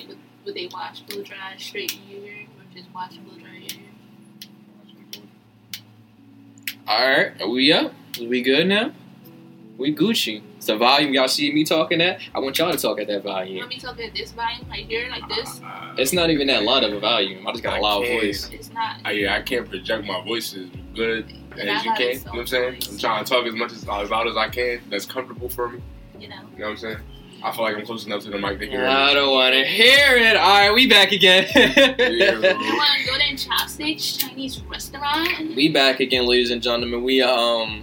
they would, would they watch blow dry straight in your ear or just watch blow dry in your ear? All right, are we up? We good now? We Gucci. It's the volume y'all see me talking at. I want y'all to talk at that You volume. want me to talk at this volume right here, like this? Uh, It's not even that loud of a volume. I just got a I loud can't. voice. It's not. I, yeah, I can't project my voice as good And as you can. a You know what I'm saying? soft I'm trying to talk as much as as loud as I can. That's comfortable for me. You know. You know what I'm saying? I feel like I'm close enough to the mic to hear it. I don't want to hear it. All right, we back again. You want to go to Chopsticks Chinese restaurant? we back again, ladies and gentlemen. We um,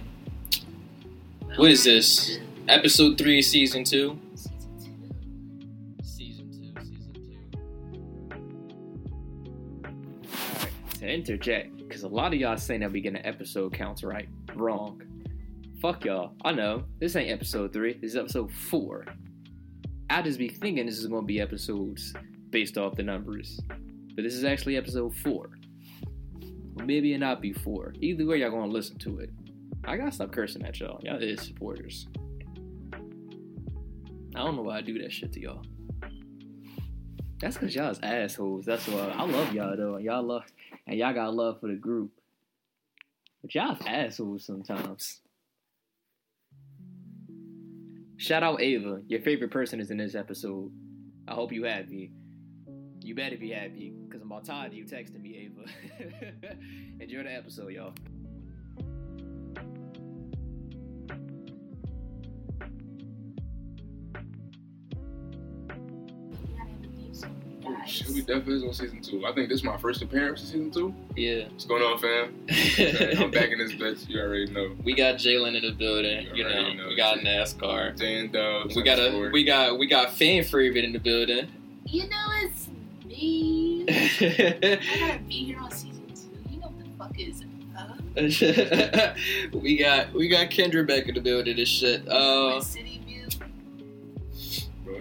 what is this? Episode three, season two. Season two, season two. Alright, to interject, because a lot of y'all saying that we getting an episode counts right. Wrong. Fuck y'all. I know. This ain't episode three. This is episode four. I just be thinking this is gonna be episodes based off the numbers. But this is actually episode four. Or maybe it not be four. Either way, y'all gonna listen to it. I gotta stop cursing at y'all. Y'all is supporters. I don't know why I do that shit to y'all. That's cause y'all's assholes. That's why I love y'all though. Y'all love and y'all got love for the group. But y'all's assholes sometimes. Shout out Ava. Your favorite person is in this episode. I hope you happy. You better be happy, because I'm about tired of you texting me, Ava. Enjoy the episode, y'all. Shit, we definitely is on season two. I think this is my first appearance in season two. Yeah. What's going on, fam? Okay, I'm back in this bitch. You already know. we got Jalen in the building. You You know, already know. we got NASCAR. Dan Dubs. We got a underscore. we got we got fan favorite in the building. You know it's me. I gotta be here on season two. You know what the fuck is up? we got we got Kendra back in the building. This shit. Uh,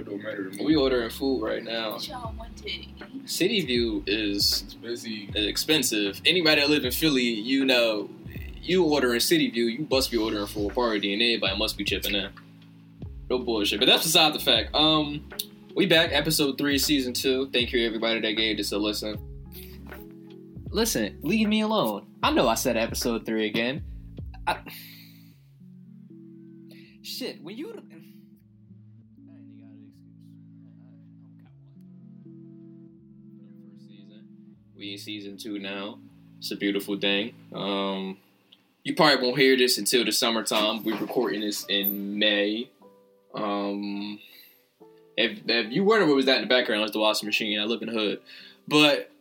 don't matter to me. we ordering food right now. What y'all want to eat? City View is It's busy. expensive. Anybody that live in Philly, you know, you ordering City View, you must be ordering for a party, and everybody must be chipping in. No bullshit. But that's beside the fact. Um, we back, episode three, season two. Thank you everybody that gave this a listen. Listen, leave me alone. I know I said episode three again. I... Shit, when you. We in season two now. It's a beautiful thing. Um, you probably won't hear this until the summertime. We're recording this in May. Um, if, if you wonder what was that in the background, it's the washing machine. I live in the hood, but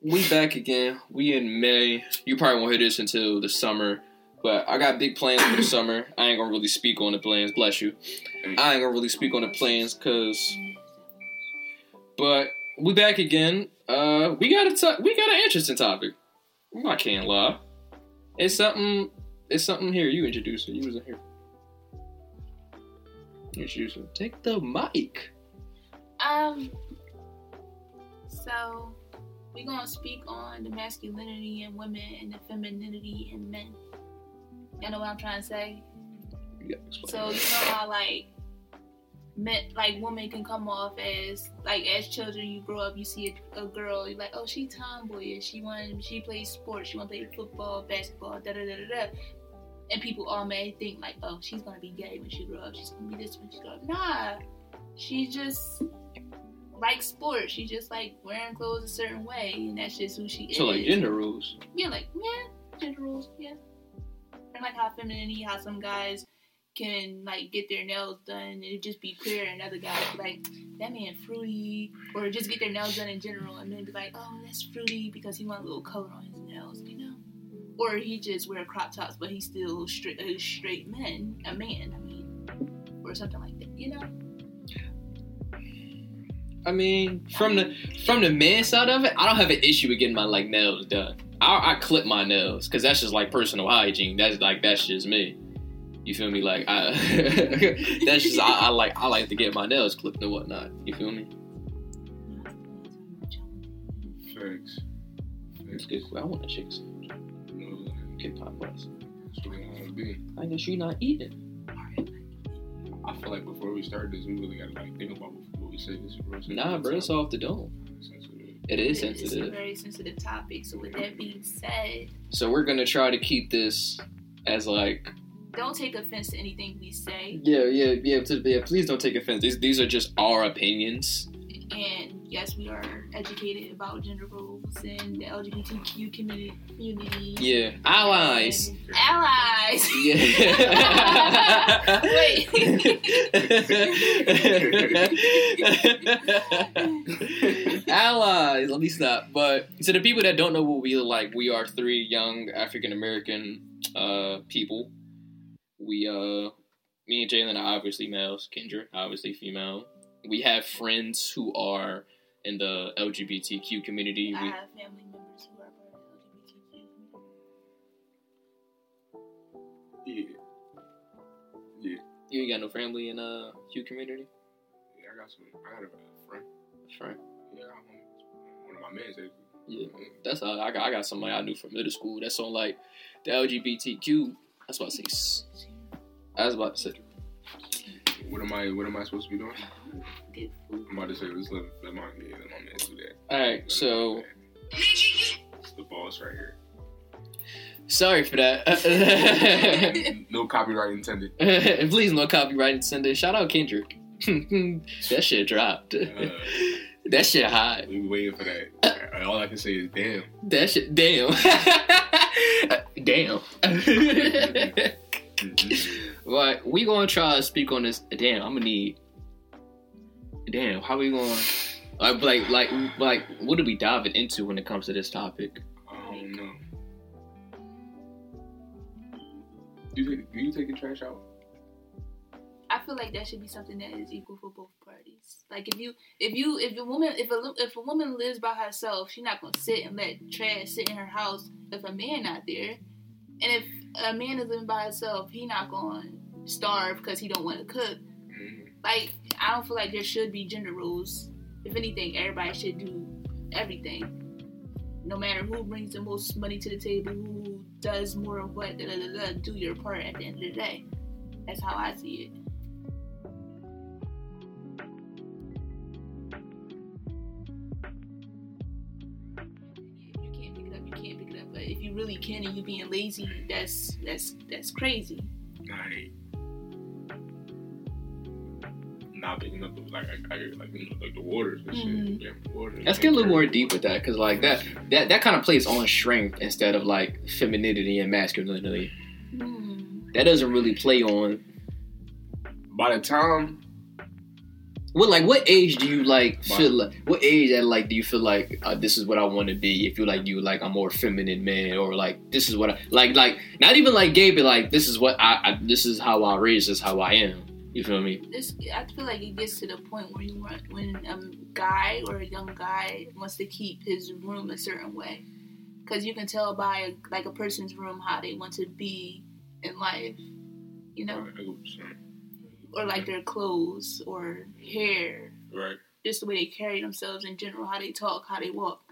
we back again. We in May. You probably won't hear this until the summer. But I got big plans for the summer. I ain't gonna really speak on the plans. Bless you. I ain't gonna really speak on the plans because. But we back again. Uh, we got a t- we got an interesting topic. I can't lie. It's something. It's something here. You introduce it. You wasn't here. You introduce it. Take the mic. Um. So, we're gonna speak on the masculinity in women and the femininity in men. Y'all know what I'm trying to say? You. So you know how like men, like women can come off as like as children. You grow up, you see a, a girl, you're like, oh, she tomboyish. She want, she plays sports. She want to play football, basketball, da da da da da. And people all may think like, oh, she's gonna be gay when she grow up. She's gonna be this when she grow up. Nah, she just likes sports. She just like wearing clothes a certain way, and that's just who she is. So like gender rules. Yeah, like yeah, gender rules yeah. And like how femininity, how some guys can like get their nails done and just be clear, and other guys like that man fruity, or just get their nails done in general, and then be like, oh, that's fruity because he want a little color on his nails, you know. Or he just wear crop tops, but he's still straight, a straight man, a man. I mean, or something like that, you know. I mean, from the from the man side of it, I don't have an issue with getting my like nails done. I, I clip my nails because that's just like personal hygiene. That's like that's just me. You feel me? Like I, that's just I, I like I like to get my nails clipped and whatnot. You feel me? Facts. It's good. I want to shake some You know, K-pop bus. that's what they want to be. I guess you're not eating. I feel like before we start this, we really gotta like think about what we say. This is Nah, bro, it's off the dome. It is Sensitive. It is a sensitive. very sensitive topic. So with that being said, So we're gonna try to keep this as like don't take offense to anything we say. yeah, yeah, yeah. To, yeah please don't take offense. These these are just our opinions. And yes, we are educated about gender roles and the LGBTQ community. Yeah, allies. Allies. Yeah. Wait. allies. Let me stop. But to the people that don't know what we look like, we are three young African American uh, people. We uh, me and Jalen are obviously males. Kendra obviously female. We have friends who are in the LGBTQ community. I We, have family members who are part of the LGBTQ. Yeah. Yeah. you ain't got no family in uh Q community, Yeah, I got some. I got a friend. friend. Yeah, I got one, one of my mans. actually. Yeah, that's how I got. I got somebody I knew from middle school. That's on like the LGBTQ. That's what I say. S- I was about to say. What am I? What am I supposed to be doing? I'm about to say, let's let, let my yeah, let my man do that. All right, Let so my man. It's the boss right here. sorry for that. no copyright intended. Please no copyright intended. Shout out Kendrick. that shit dropped. Uh, that shit hot. we waiting for that. All I can say is damn. That shit. Damn. damn. But we gonna try to speak on this. Damn, I'm gonna need. Damn, how we going? Like, like, like, like, what are we diving into when it comes to this topic? I don't know. Do you take, do you take the trash out? I feel like that should be something that is equal for both parties. Like if you, if you, if a woman, if a if a woman lives by herself, she's not gonna sit and let trash sit in her house if a man not there. And if a man is living by himself, he not gonna starve because he don't want to cook. Mhm. Like I don't feel like there should be gender rules. If anything, everybody should do everything. No matter who brings the most money to the table, who does more of what, da, da, da, da, do your part at the end of the day. That's how I see it. If you can't pick it up, you can't pick it up. But if you really can and you being lazy, that's that's that's crazy. Like, not picking up the, like I, I like you know like the waters and shit. Mhm. Damn, waters. Let's get a little more deep with that, because like that, that, that kind of plays on strength instead of like femininity and masculinity. Hmm. That doesn't really play on. By the time What like what age do you like feel like? What age at like do you feel like uh, this is what I want to be? If you like you like a more feminine man, or like this is what I like like not even like gay, but like this is what I, I this is how I raise this is how I am. You feel me? this I feel like it gets to the point where you want when a guy or a young guy wants to keep his room a certain way, because you can tell by like a person's room how they want to be in life, you know, son. or like their clothes or hair, right. just the way they carry themselves in general, how they talk, how they walk.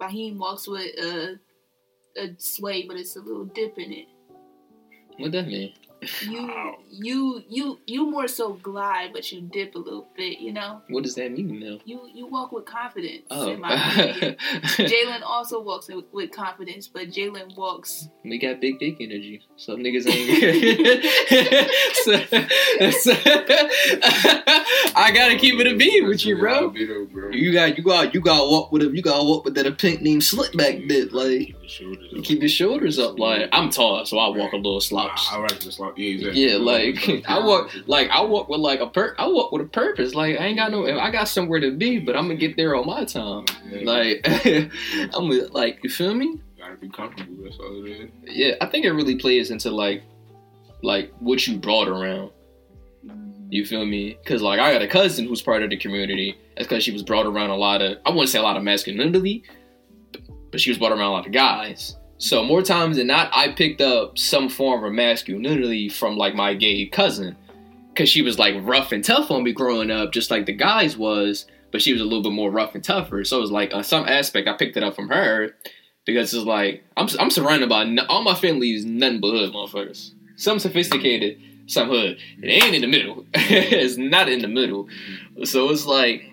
Fahim walks with a a sway, but it's a little dip in it. What does that mean? You Wow. you you you more so glide, but you dip a little bit, you know. What does that mean now? You you walk with confidence. Oh, In my. Jalen also walks with, with confidence, but Jalen walks. we got big dick energy. Some niggas ain't. so, so- I gotta keep it a beat with you, bro. You got you got you got to walk with a you got to walk with that a pink named slick back bit like Keep the shoulders up. keep your shoulders up like I'm tall so I walk a little slouch. I, I like to slouch. Yeah, exactly. Yeah, like I walk like I walk with like a per I walk with a purpose. Like I ain't got no I got somewhere to be, but I'm gonna get there on my time. Yeah, Like I'm with, like you feel me? gotta be comfortable. That's all it is. Yeah, I think it really plays into like like what you brought around. Mm-hmm. You feel me? Because like I got a cousin who's part of the community. That's because she was brought around a lot of I wouldn't say a lot of masculinity, but she was brought around a lot of guys. So more times than not, I picked up some form of masculinity from like my gay cousin, because she was like rough and tough on me growing up, just like the guys was. But she was a little bit more rough and tougher. So it was like on some aspect, I picked it up from her because it's like I'm I'm surrounded by n- all my family is nothing but hood motherfuckers. Some sophisticated, some hood. It ain't in the middle. it's not in the middle. So it's like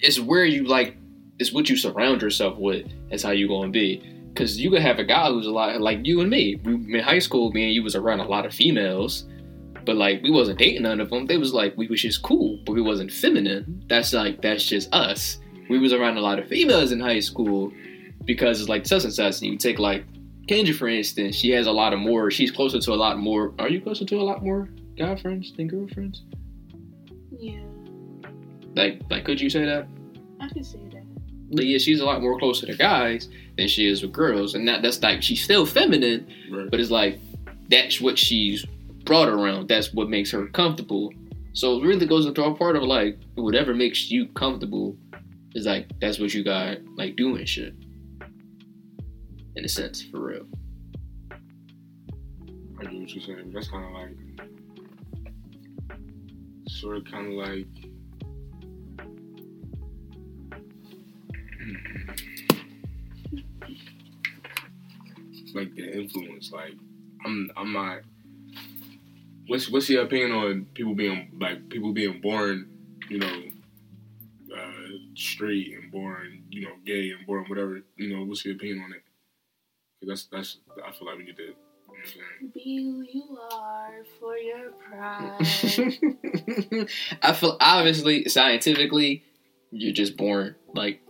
it's where you like it's what you surround yourself with. That's how you gonna be. Cause you could have a guy who's a lot like you and me. We in high school, me and you was around a lot of females, but like we wasn't dating none of them. They was like we was just cool, but we wasn't feminine. That's like that's just us. We was around a lot of females in high school because it's like such and such. And you take like Kendra for instance, she has a lot of more. She's closer to a lot more. Are you closer to a lot more guy friends than girlfriends? Yeah, Like like could you say that? I can say yeah, she's a lot more closer to guys than she is with girls, and that that's like she's still feminine, Right. but it's like that's what she's brought around. That's what makes her comfortable. So it really goes into a part of like whatever makes you comfortable is like that's what you got like doing shit. In a sense, for real. I get what you're saying. That's kind of like, sort of, kind of like. Influence, like I'm, I'm not. What's what's your opinion on people being like people being born, you know, uh, straight and born, you know, gay and born whatever, you know, what's your opinion on it? 'Cause that's that's I feel like we need to. You know what I'm saying? Be who you are for your pride. I feel obviously scientifically you're just born like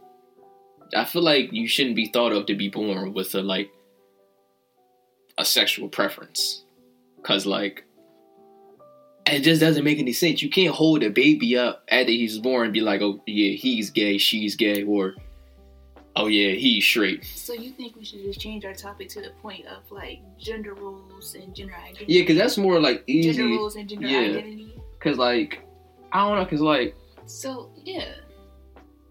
I feel like you shouldn't be thought of to be born with a like a sexual preference cuz like it just doesn't make any sense. You can't hold a baby up after he's born and be like, "Oh yeah, he's gay, she's gay," or "Oh yeah, he's straight." so you think we should just change our topic to the point of like gender roles and gender identity? Yeah, cuz that's more like easy. gender easy roles and gender yeah. identity. cuz like I don't know cuz like So yeah,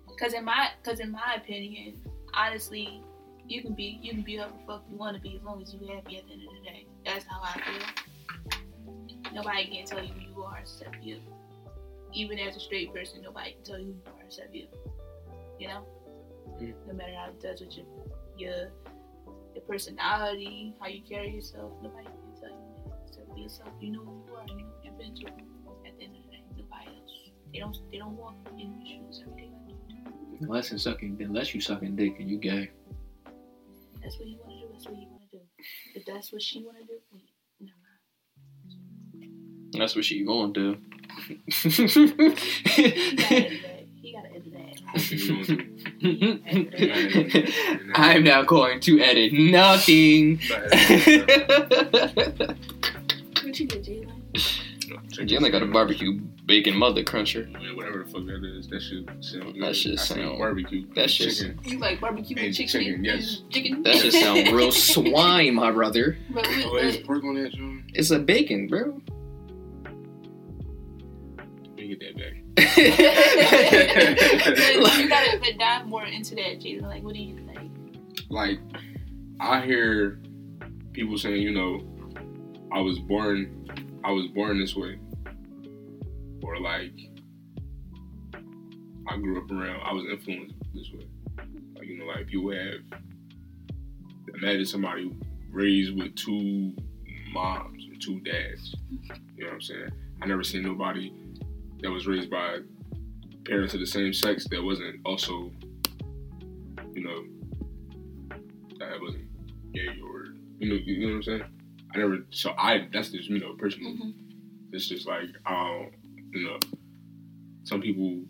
because in my because in my opinion, honestly, you can be you can be whoever the fuck you want to be as long as you happy at the end of the day. That's how I feel. Nobody can tell you who you are except you. Even as a straight person, nobody can tell you who you are except you. You know, Mm. no matter how it does with your your your personality, how you carry yourself, nobody can tell you except for yourself. You know who you are. You know what you've been through. At the end of the day, nobody else. They don't they don't walk in your shoes every day like you do. unless sucking unless you sucking dick and you gay. That's what you want to do. That's what you want to do. If that's what she want to do, we, never mind. That's what she gonna do. He gotta edit that. He gotta edit that. You know what I'm saying? I'm now going to edit nothing. What you did, Jalen? Jalen got a barbecue bacon mother cruncher. Yeah, whatever the fuck that is, that shit sound good. That shit I sound- barbecue. that shit chicken. You like barbecue And and chicken? chicken, yes. Chicken. That just sound real swine, my brother. But, we- Oh, there's pork on that, John. It's a bacon, bro. We get that back. but you gotta but dive more into that, Jalen. Like, what do you think? Like, I hear people saying, you know, I was born, I was born this way, or like, I grew up around, I was influenced this way. Like, you know, like you have, imagine somebody raised with two moms or two dads. You know what I'm saying? I never seen nobody that was raised by parents of the same sex that wasn't also, you know, that wasn't gay or you know, you know what I'm saying? I never. So I that's just you know personal. Mm-hmm. It's just like I don't, you know, some people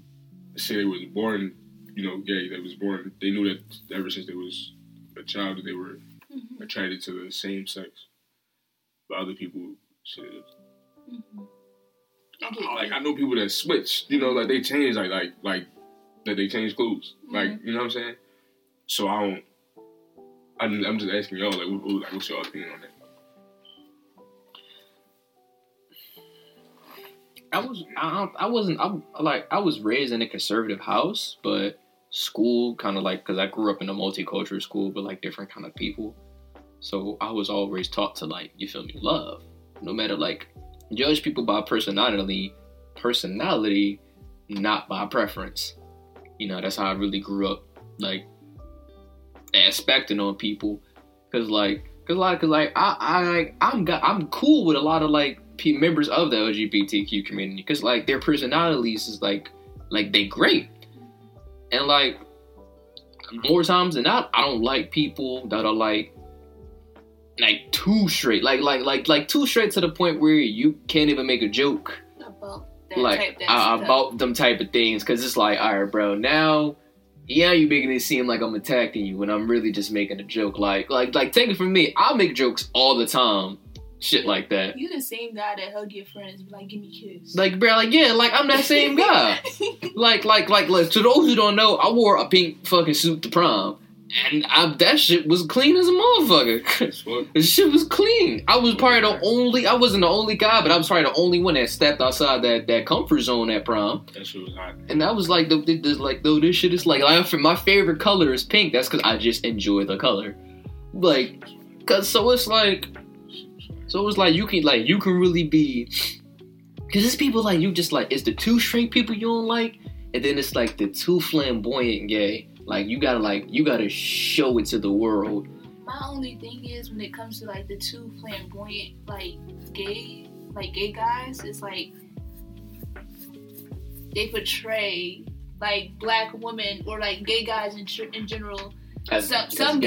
say they was born, you know, gay. They was born. They knew that ever since they was a child that they were Mm-hmm. attracted to the same sex. But other people say Mm-hmm. I like. I know people that switch, you know, like they change, like like like that they change clothes, like Mm-hmm. you know what I'm saying. So I don't. I'm, I'm just asking y'all, like, what- like, what's your opinion on that? I was I, I wasn't I'm like I was raised in a conservative house, but school kind of like because I grew up in a multicultural school but like different kind of people, so I was always taught to like you feel me love, no matter like judge people by personality, personality, not by preference. You know that's how I really grew up, like aspecting on people, cause like cause like cause like I I like I'm I'm cool with a lot of like members of the LGBTQ community because like their personalities is like like they great, and like more times than not, I don't like people that are like like too straight, like like like like too straight to the point where you can't even make a joke. About like about them type of things because it's like all right bro now yeah you making it seem like i'm attacking you when i'm really just making a joke. Like like like take it from me i make jokes all the time shit like that You the same guy that hug your friends, like, give me a kiss. like bro like yeah like i'm that same guy like like like like to those who don't know i wore a pink fucking suit to prom and I, that shit was clean as a motherfucker That's what. The shit was clean. I was probably the only. I wasn't the only guy, but I was probably the only one that stepped outside that, that comfort zone at prom. That shit was hot. And I was like, the, the, the- like, though this shit is like, like my favorite color is pink. That's because I just enjoy the color. Like, cause so it's like, so it's like you can like you can really be, cause it's people like you just like it's the two straight people you don't like, and then it's like the two flamboyant gay. Like you gotta like you gotta show it to the world. My only thing is when it comes to like the two flamboyant, like gay, like gay guys, it's like they portray like black women or like gay guys in, in general. As, some some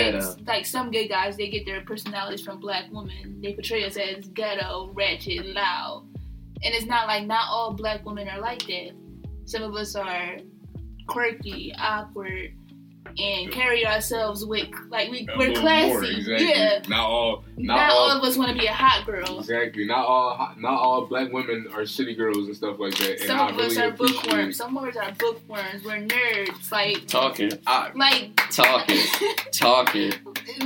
like some gay guys, they get their personalities from black women. They portray us as ghetto, ratchet, loud, and it's not like not all black women are like that. Some of us are quirky, awkward, and carry ourselves with like we, we're classy. more, exactly. Yeah, Not all. Not, not, all. all of us want to be a hot girl. Exactly. Not all. Not all black women are city girls and stuff like that. And Some I of us really are bookworms. Some of us are bookworms. We're nerds. Like, Talking, I, like, talking, talking.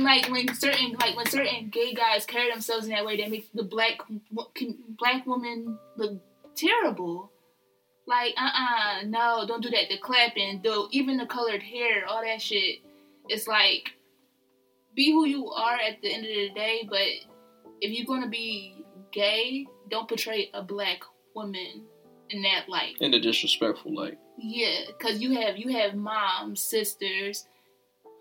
like when certain, like when certain gay guys carry themselves in that way, they make the black black woman look terrible. Like, uh, uh no, don't do that. The clapping, though, even the colored hair, all that shit. It's like, be who you are at the end of the day. But if you're gonna be gay, don't portray a black woman in that light. In a disrespectful light. Yeah, because you have you have moms, sisters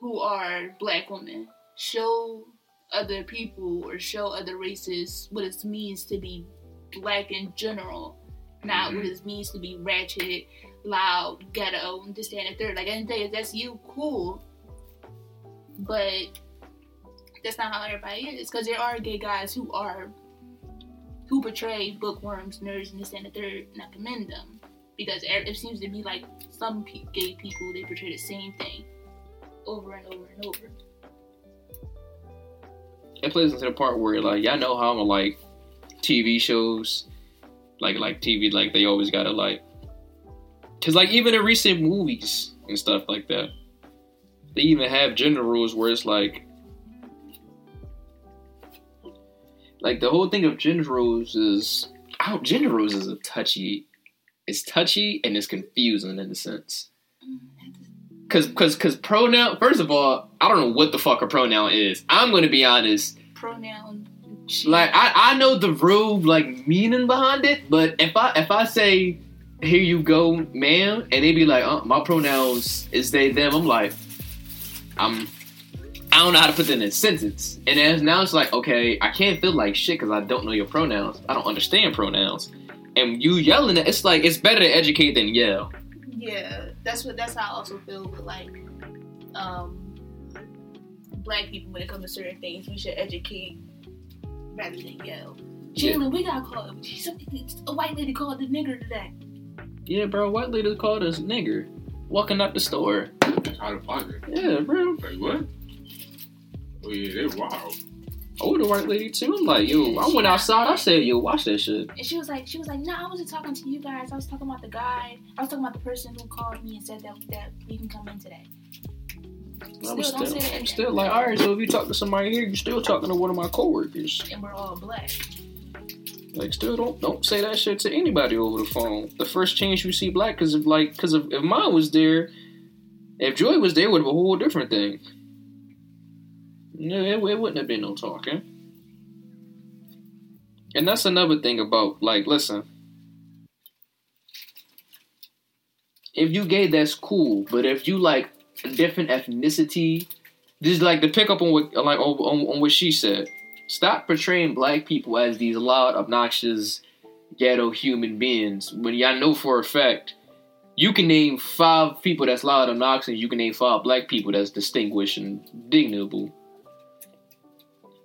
who are black women. Show other people or show other races what it means to be black in general, not what it means to be ratchet, loud, ghetto, and this, that, and the third. Like, at the end of the day, if that's you, cool. But that's not how everybody is. Because there are gay guys who are who portray bookworms, nerds, and this, that, and the third, and I commend them because it it seems to be like some gay people they portray the same thing over and over and over. It plays into the part where like y'all know how I'm like TV shows, like like TV, like they always gotta like, cause like even in recent movies and stuff like that, they even have gender rules where it's like, like the whole thing of gender rules is, oh, gender rules is a touchy, it's touchy and it's confusing in a sense. Mm-hmm. Cause, cause, cause pronoun. First of all, I don't know what the fuck a pronoun is. I'm gonna be honest. Pronoun. Like I, I know the real like meaning behind it, but if I if I say here you go, ma'am, and they be like, uh, my pronouns is they them, I'm like, I'm I don't know how to put that in a sentence. And then now it's like, okay, I can't feel like shit because I don't know your pronouns. I don't understand pronouns. And you yelling it, it's like it's better to educate than yell. Yeah, that's what that's how I also feel with like um black people when it comes to certain things. We should educate rather than yell. Yeah. Jalen, we got called. Somebody, a white lady called the nigger today. Yeah, bro, white lady called us nigger walking out the store. out of pocket. Yeah, bro. Like what? Oh yeah, they're wild. older white lady too. I'm like, yo, I went outside. I said, yo, watch that shit. And she was like, she was like, no, I wasn't talking to you guys. I was talking about the guy. I was talking about the person who called me and said that that we can come in today. I was Still, don't still, say that I'm still like, all right. So if you talk to somebody here, you're still talking to one of my coworkers. And we're all black. Like, still don't don't say that shit to anybody over the phone. The first chance you see black, because if like, because if, if mine was there, if Joy was there, would have a whole different thing. No, it, it wouldn't have been no talking. And that's another thing about like, listen. If you gay, that's cool. But if you like different ethnicity, just like to pick up on what like on, on, on what she said. stop portraying black people as these loud, obnoxious, ghetto human beings when y'all know for a fact you can name five people that's loud, obnoxious. You can name five black people that's distinguished and dignable.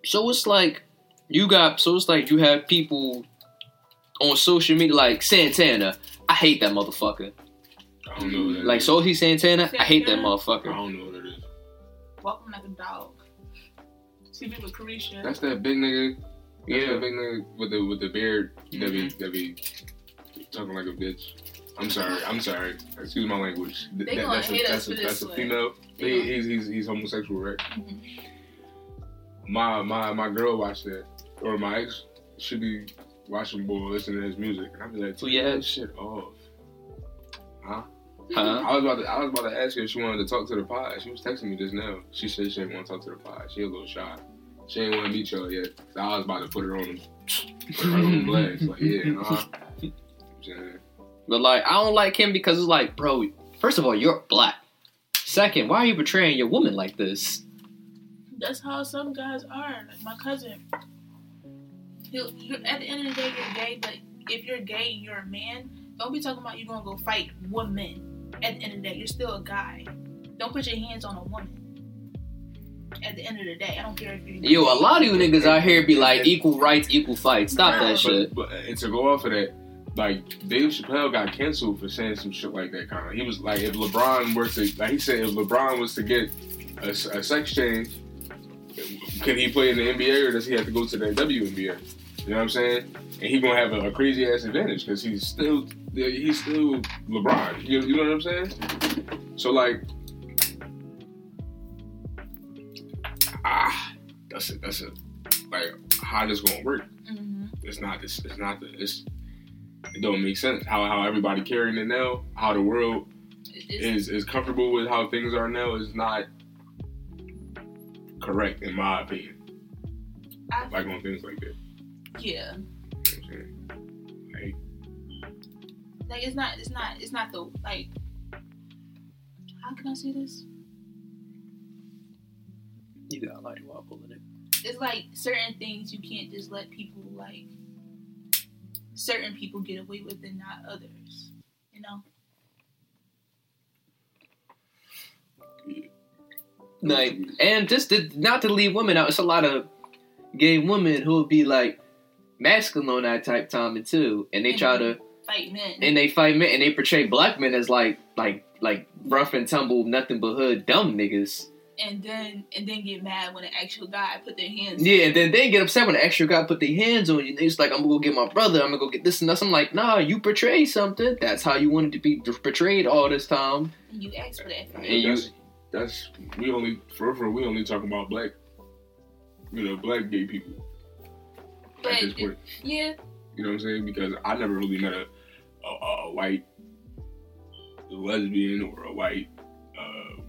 So it's like you got. So it's like you have people on social media like Santana. I hate that motherfucker. I don't know. What that Like is. Sophie Santana. I hate that Santana? I motherfucker. don't know what it is. Walking like a dog. See me with Carisha. That's that big nigga. That's Yeah. that big nigga with the with the beard that be Mm-hmm. that be talking like a bitch. I'm sorry. I'm sorry. Excuse my language. Th- They that- gonna that's hate a, us that's a, for that's this a one. female. They He, gonna- he's, he's he's homosexual, right? Mhm. My my my girl watched that, or my ex should be watching boy listening to his music, and I be like, Who turn that ex? shit off. Huh? Huh? I was about to I was about to ask her if she wanted to talk to the pod. She was texting me just now. She said she didn't want to talk to the pod. She a little shy. She ain't want to meet y'all yet. So I was about to put her on put her on blast. Like yeah, uh-huh. But like, I don't like him because it's like, bro. First of all, you're black. Second, why are you portraying your woman like this? That's how some guys are. Like my cousin. He'll, you're, at the end of the day, you're gay, but if you're gay and you're a man, don't be talking about you're gonna go fight women. At the end of the day, you're still a guy. Don't put your hands on a woman. At the end of the day, I don't care if you're Yo, a lot of you niggas out here be like equal rights, equal fights. Stop that but, shit. But, and to go off of that, like Dave Chappelle got canceled for saying some shit like that. Kind of. He was like, if LeBron were to, like he said, if LeBron was to get a, a sex change, can he play in the NBA or does he have to go to the WNBA? You know what I'm saying? And he gonna have a, a crazy ass advantage because he's still he's still LeBron. You, you know what I'm saying? So like, ah, that's it. That's it. Like, how this gonna work? hmm It's not this. It's not the. It's. It don't make sense how how everybody carrying it now. How the world is is comfortable with how things are now is not correct in my opinion. I, Like on things like that. Yeah, You know what I'm saying? Like, like it's not, it's not, it's not the like. How can I say this? You got a light while pulling it. it's like certain things you can't just let people like certain people get away with and not others. You know? Like, and just to, not to leave women out, it's a lot of gay women who will be like masculine on that type timing too, and they try to Fight men. and they fight men and they portray black men as like like like rough and tumble, nothing but hood, dumb niggas. and then and then get mad when an actual guy put their hands Yeah, and then they get upset when the actual guy put their hands on you. It's like I'm gonna go get my brother. I'm gonna go get this and that. I'm like, nah, you portray something. That's how you wanted to be portrayed all this time. you ask for that. And you- that's, that's we only for for we only talking about black, you know, black gay people But at this point. yeah, You know what I'm saying? Because I never really met a a, a white lesbian or a white uh,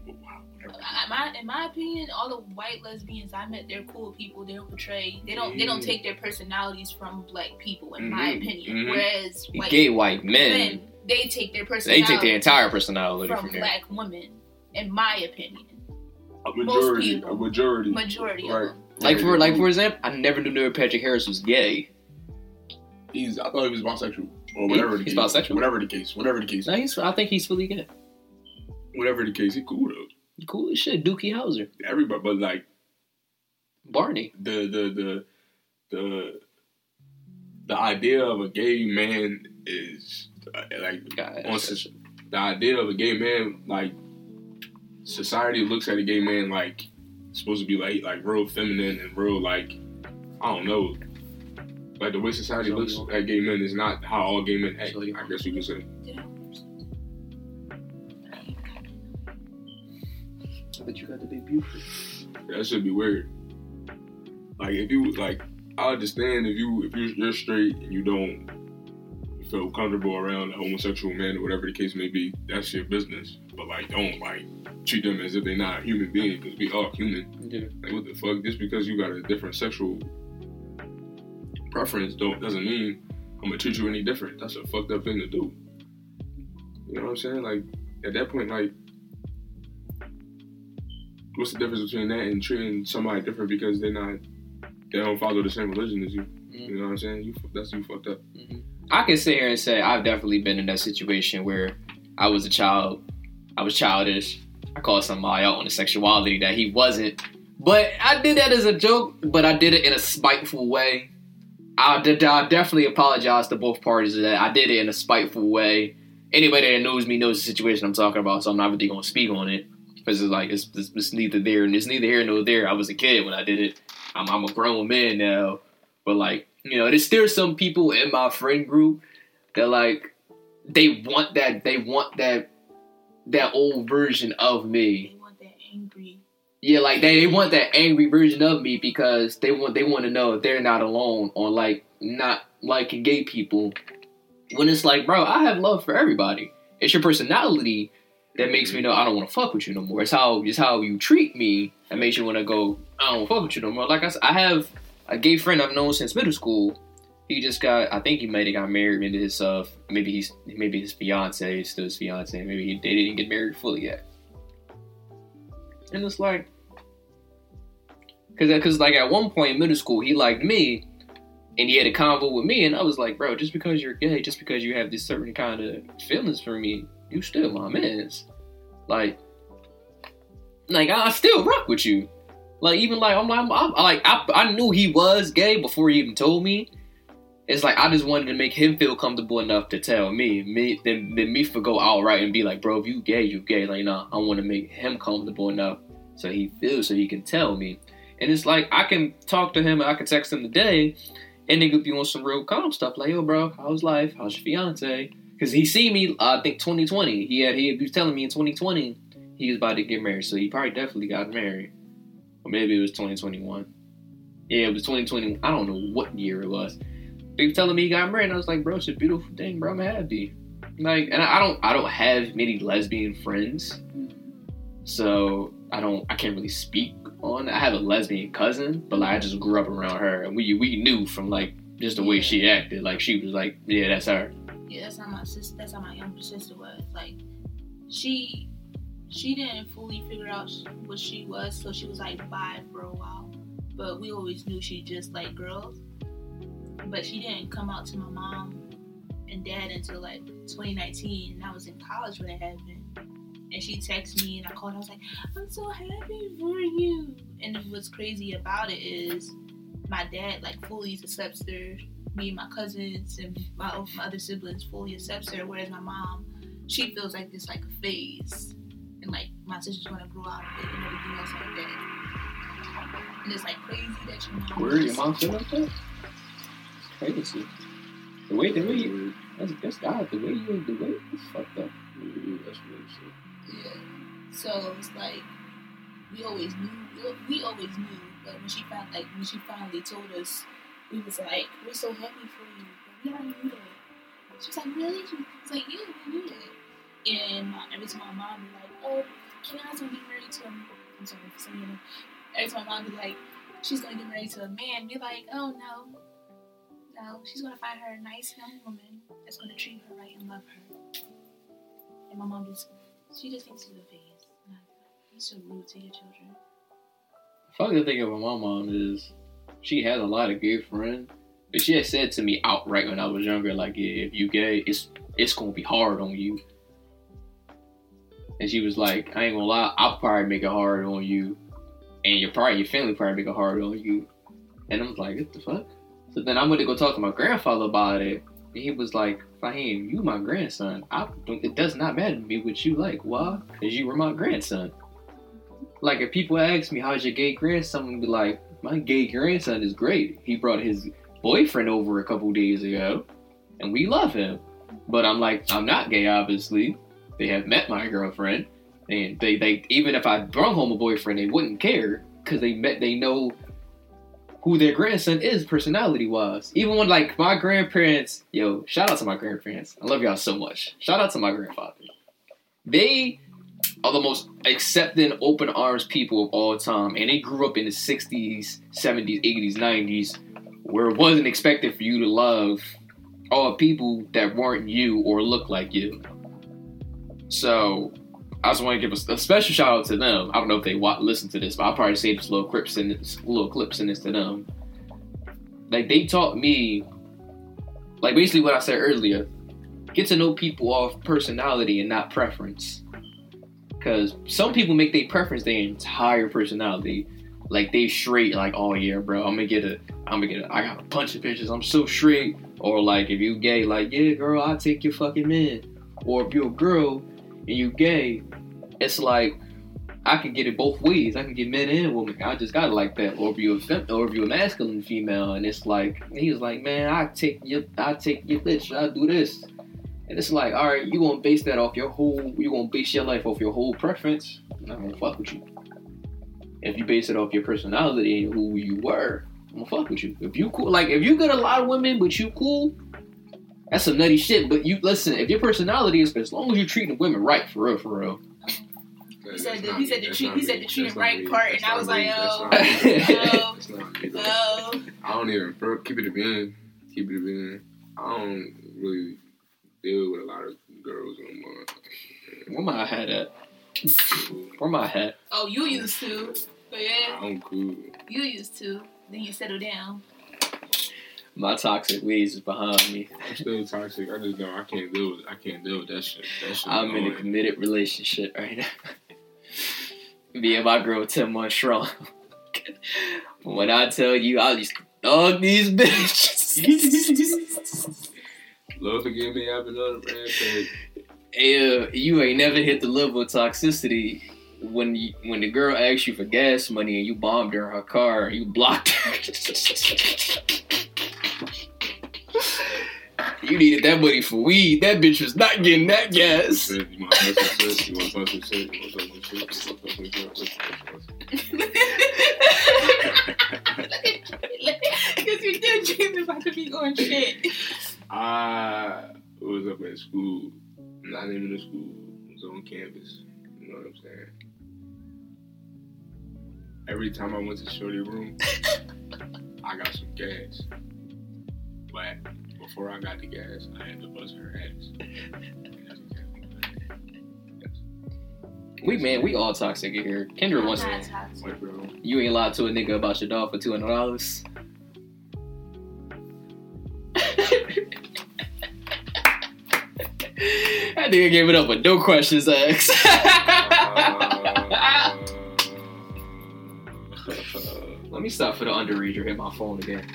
my in my opinion, all the white lesbians I met, they're cool people. They don't portray. They don't. They don't take their personalities from black people. In my Mhm, opinion, mhm. whereas white Gay white men, men, they take their personality. they take their entire personality from from black women. In my opinion, A majority, people. a majority. majority Right. of them. Like for like for example, I never knew Patrick Harris was gay. he's I thought he was bisexual or whatever the He's case. bisexual? Whatever the case. Whatever the case. No, he's, I think he's fully gay. Whatever the case, he cool though. Cool as shit. Doogie Howser, Everybody, but like Barney. the the the the the idea of a gay man is like God, on the idea of a gay man like society looks at a gay man like supposed to be like like real feminine and real like I don't know like the way society looks at gay men is not how all gay men act. I guess you could say. But you got to be beautiful. That should be weird. Like if you like, I understand if you if you're, you're straight and you don't feel comfortable around a homosexual man or whatever the case may be. That's your business. But like, don't like treat them as if they're not a human being because we are human. Yeah. Like what the fuck? Just because you got a different sexual preference don't doesn't mean I'm gonna treat you any different. That's a fucked up thing to do. You know what I'm saying? Like at that point, like what's the difference between that and treating somebody different because they're not they don't follow the same religion as you. Mhm. You know what I'm saying? You that's you fucked up. I can sit here and say I've definitely been in that situation where I was a child, I was childish. I called somebody out on a sexuality that he wasn't, but I did that as a joke. But I did it in a spiteful way. I, definitely apologize to both parties that. I did it in a spiteful way. Anybody that knows me knows the situation I'm talking about, so I'm not really gonna speak on it because it's like it's, it's, it's neither there and it's neither here nor there. I was a kid when I did it. I'm, I'm a grown man now, but like you know, there's still some people in my friend group that like they want that they want that that old version of me. They want that angry. Yeah, like they, they want that angry version of me because they want they want to know they're not alone or like not liking gay people. When it's like, bro, I have love for everybody. It's your personality that makes me know I don't want to fuck with you no more. It's how it's how you treat me that makes you want to go. I don't fuck with you no more. Like I said, I have a gay friend I've known since middle school. He just got. I think he might have got married. Maybe his uh, maybe he's maybe his fiance is still his fiance. Maybe he, they didn't get married fully yet. And it's like, cause, cause like at one point in middle school he liked me, and he had a convo with me, and I was like, bro, just because you're gay, just because you have this certain kind of feelings for me, you still my man's. Like, like I still rock with you. Like even like I'm, I'm, I'm like I, I knew he was gay before he even told me. It's like I just wanted to make him feel comfortable enough to tell me, me then, then me for go outright and be like, bro, if you gay, you gay. Like, nah, I want to make him comfortable enough so he feels so he can tell me. And it's like I can talk to him, I can text him today, and they could be on some real calm stuff like, yo, bro, how's life? How's your fiance? Because he see me, uh, I think 2020. He had he was telling me in 2020 he was about to get married, so he probably definitely got married, or maybe it was 2021. Yeah, it was 2020. I don't know what year it was. He was telling me he got married, and I was like, bro, it's a beautiful thing, bro. I'm happy. Like, and I don't, I don't have many lesbian friends, so I don't, I can't really speak on. I have a lesbian cousin, but like I just grew up around her, and we we knew from like just the way she acted, like she was like, yeah, that's her. Yeah, that's how my sister. That's how my younger sister was. Like, she, she didn't fully figure out what she was, so she was like bi for a while. But we always knew she just liked girls. But she didn't come out to my mom and dad until like 2019, and I was in college when it happened. And she texted me, and I called. Her, I was like, "I'm so happy for you." And what's crazy about it is, my dad like fully accepts her me and my cousins and my, my other siblings fully accepts her, whereas my mom, she feels like this like a phase, and like my sister's gonna grow out of it and everything else like that. And it's like crazy that your mom. Where your mom feel like that? Crazy. The way the way you, that's that's God. The way you the way it's fucked up. That's what I'm. Yeah. So it's like we always knew. We always knew, but when she found like when she finally told us, we was like, "We're so happy for you." But we already knew that. She was like, "Really?" She was like, "Yeah, we knew that." And my, every time my mom be like, "Oh, Kiana's gonna get married to a," I'm sorry for saying it. Every time my mom be like, "She's gonna get married to a man," be like, "Oh no." No, she's gonna find her a nice young woman that's gonna treat her right and love her. And my mom just she just thinks it's a phase. You're so rude to your children. The fucking thing about my mom is she has a lot of gay friends, but she had said to me outright when I was younger, like, yeah, if you gay, it's it's gonna be hard on you. And she was like, I ain't gonna lie, I'll probably make it hard on you, and your probably your family probably make it hard on you. And I was like, what the fuck? So then I went to go talk to my grandfather about it, and he was like, Fahim, you my grandson. I it does not matter to me what you like. Why? Because you were my grandson. Like if people ask me how's your gay grandson, I'm be like, my gay grandson is great. He brought his boyfriend over a couple days ago, and we love him. But I'm like, I'm not gay, obviously. They have met my girlfriend, and they they even if I brought home a boyfriend, they wouldn't care because they met they know who their grandson is personality wise. Even when like my grandparents, yo, shout out to my grandparents. I love y'all so much. Shout out to my grandfather. They are the most accepting, open arms people of all time, and they grew up in the '60s, '70s, '80s, '90s, where it wasn't expected for you to love all people that weren't you or look like you. So I just want to give a, a special shout out to them. I don't know if they wa listen to this, but I'll probably say this little clips in this little clips in this to them. like they taught me, like basically what I said earlier, get to know people off personality and not preference. Cause some people make their preference their entire personality. Like they straight, like, oh yeah, bro, I'm gonna get a, I'm gonna get a, I got a bunch of bitches, I'm so straight. Or like if you gay, like, yeah, girl, I'll take your fucking man. Or if you're a girl and you gay, it's like I can get it both ways. I can get men and women. I just got it like that. Or if you're a fem- or a masculine female, and it's like he was like, man, I take your, I take your bitch. I do this, and it's like, all right, you gonna base that off your whole, you gonna base your life off your whole preference. I'm gonna fuck with you. If you base it off your personality and who you were, I'm gonna fuck with you. If you cool, like if you get a lot of women, but you cool. That's some nutty shit, but you listen. If your personality is, as long as you're treating women right, for real, for real, He said the, he said the treat he said the treating right part, and I was like, oh, oh. no, no. I don't even, bro. Keep it a bean. Keep it a bean. I don't really deal with a lot of girls no more. where my hat at? Where my hat? Oh, you used to, but yeah, I'm cool. you used to. Then you settle down. My toxic ways is behind me. I'm still toxic. I just know I can't deal with. I can't deal with that shit. That shit. I'm in a committed relationship right now. Me and my girl ten months strong. when I tell you, I just dog these bitches. Lord forgive me. I've been on a rampage. yeah, you ain't never hit the level of toxicity when you, when the girl asks you for gas money and you bombed her in her car and you blocked her. you needed that money for weed. That bitch was not getting that gas. Because you did dream about to be going shit. I was up at school, not even in school, I was on campus. You know what I'm saying? Every time I went to Shorty room, I got some gas. But before I got the gas, I had to bust her ass. We man, we all toxic in here. Kendra wants to. toxic. You ain't lied to a nigga about your dog for two hundred dollars. that nigga gave it up with no questions asked. Let me stop for the underreader. Hit my phone again.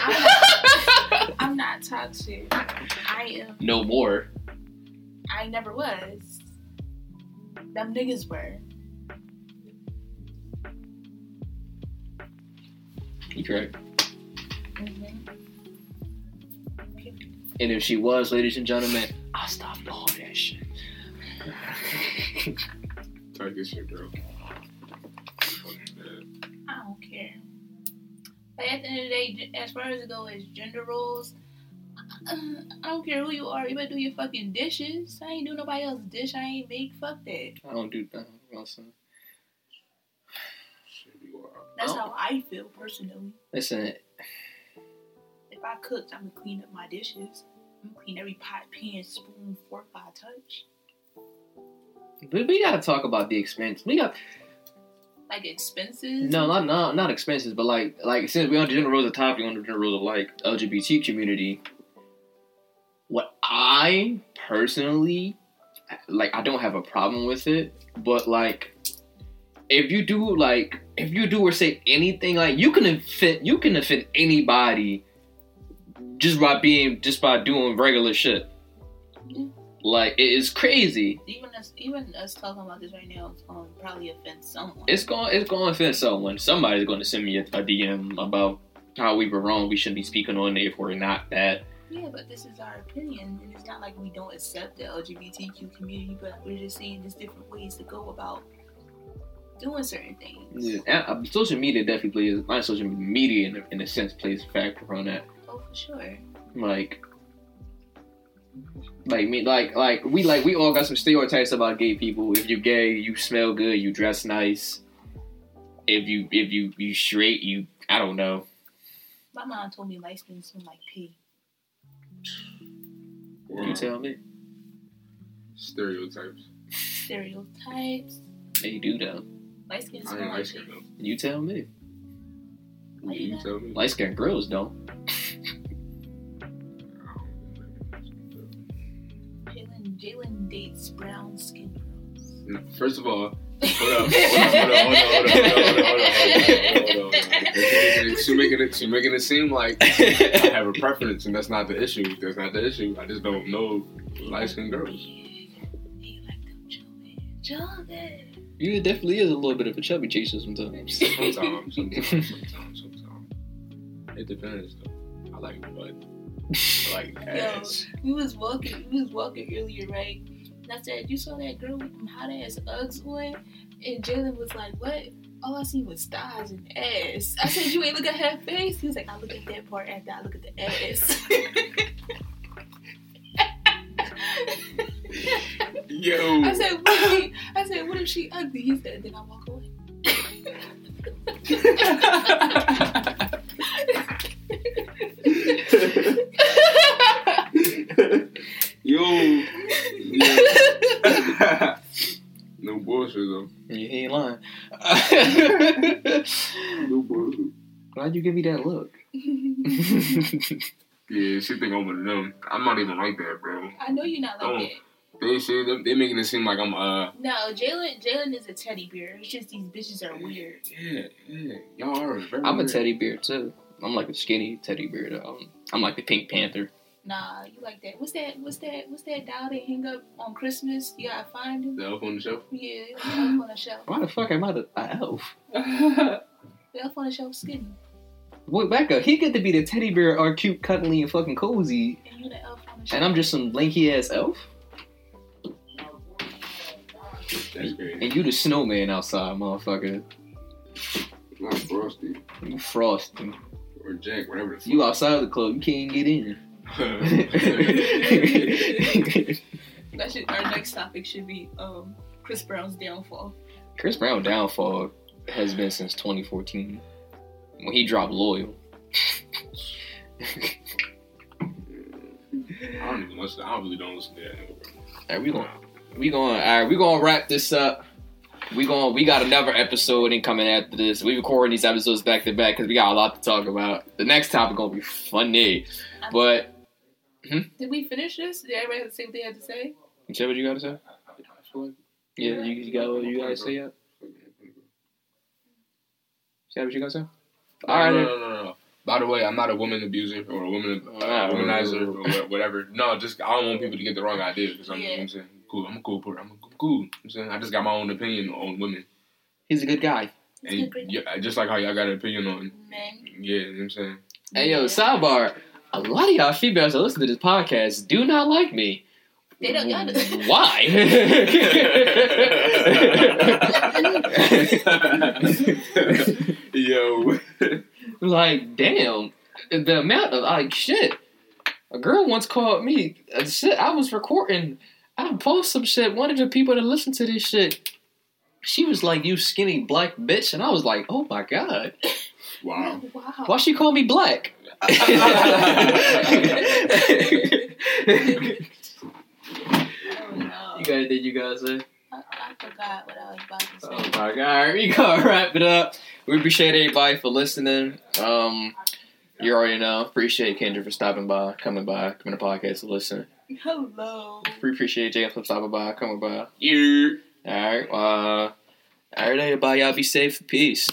I'm not, I'm not toxic. I am. no more. I never was. Them niggas were. You correct. Mm-hmm. And if she was, ladies and gentlemen, I stopped all that shit. Talk this shit, bro. Fucking bad. I don't care. But at the end of the day, as far as it goes as gender roles, uh, I don't care who you are. You better do your fucking dishes. I ain't do nobody else's dish. I ain't make. Fuck that. I don't do that. Listen, Shit be. That's how I feel personally. listen. If I cooked, I'm gonna clean up my dishes. I'm gonna clean every pot, pan, spoon, fork I touch. But we gotta talk about the expense. We got Like expenses. no, not not not expenses, but like like since we on the general rules of topic, on the general rules of like LGBT community. What I personally like, I don't have a problem with it, but like, if you do like, if you do or say anything like, you can offend, you can offend anybody just by being just by doing regular shit. Like it is crazy. Even us, even us talking about this right now, it's gonna probably offend someone. It's going it's going to offend someone. Somebody's going to send me a, a DM about how we were wrong. We shouldn't be speaking on it if we're not that. Yeah, but this is our opinion, and it's not like we don't accept the LGBTQ community, but we're just seeing there's different ways to go about doing certain things. Yeah, and, uh, social media definitely plays. My social media, in a, in a sense, plays a factor on that. Oh, for sure. Like, like me, like like we like we all got some stereotypes about gay people. If you're gay, you smell good, you dress nice. If you if you you straight, you I don't know. My mom told me light skin smell like pee. You tell me. Stereotypes. Stereotypes. They do though. Light skin I smell ain't like like skin though. You tell me. Why you You tell me. Light skin girls don't. Jalen Jalen dates brown skin girls. First of all, Hold up. She's making it. She's making it seem like I have a preference, and that's not the issue. That's not the issue. I just don't know light skinned girls. You definitely is a little bit of a chubby chaser sometimes. Sometimes, sometimes, sometimes, sometimes. It depends. Though. I like butt. I like ass. Yo, we was walking. We was walking earlier, right? And I said, You saw that girl with them hot ass Uggs on? And Jalen was like, What? All I seen was thighs and ass. I said, You ain't look at her face? He was like, I look at that part after I look at the ass. Yo. I said, what if she, I said, what if she ugly? He said, then I walk away. Yo. Yeah. no bullshit though. you ain't lying. No bullshit. Why'd you give me that look? Yeah, she think I'm one of them. I'm not even like that, bro. I know you're not like Oh. that. They say they, they making it seem like I'm uh No, Jalen Jalen is a teddy bear. It's just these bitches are weird. yeah yeah y'all are very I'm a teddy bear too. I'm like a skinny teddy bear though. I'm like the Pink Panther. Nah, you like that. What's that? What's that? What's that doll they hang up on Christmas? You gotta find him. The elf on the shelf. Yeah, the elf on the shelf. Why the fuck am I the a elf? The elf on the shelf skinny. Wait, back up. He get to be the teddy bear, all cute, cuddly, and fucking cozy, And you the elf on the shelf. and I'm just some lanky ass elf. That's great. And you the snowman outside, motherfucker. Not Frosty You frosty. or Jack, whatever the fuck. You outside the club, you can't get in. That should, our next topic should be um Chris Brown's downfall. Chris Brown downfall has been since 2014 when he dropped Loyal. I don't even listen. I really don't listen to that. nigga, bro. Alright, we going we going all right, we gonna wrap this up. We going we got another episode incoming after this. We recording these episodes back to back because we got a lot to talk about. The next topic gonna be funny, but Did we finish this? Did everybody say what they had to say? you say what you gotta say? Yeah, you, you got what you gotta say yet? Say what you gotta say? No, All right, no, no, no, no. By the way, I'm not a woman abuser or a woman uh, womanizer or whatever. No, just I don't want people to get the wrong idea because I'm, you know I'm saying cool. I'm a cool person. I'm a- cool. You know I'm saying I just got my own opinion on women, He's a good guy. It's and good, great. yeah, just like how y'all got an opinion on Men. yeah. You know what I'm saying Hey yo, sidebar. A lot of y'all females that listen to this podcast do not like me. They don't. Y'all don't- Why? Yo, like, damn, the amount of like shit. A girl once called me. uh, Shit, I was recording. I post some shit. One of the people that listen to this shit, she was like, "You skinny black bitch," and I was like, "Oh my god, wow. Wow. why she call me black?" I don't know. You got anything you gotta say? I, I forgot what I was about to say. Oh my god! Alright, we gonna wrap it up. We appreciate everybody for listening. Um, you already know. Appreciate Kendra for stopping by, coming by, coming to podcast to listen. Hello. We appreciate James for stopping by, coming by. Yeah. Alright, uh, alright, everybody, y'all be safe. Peace.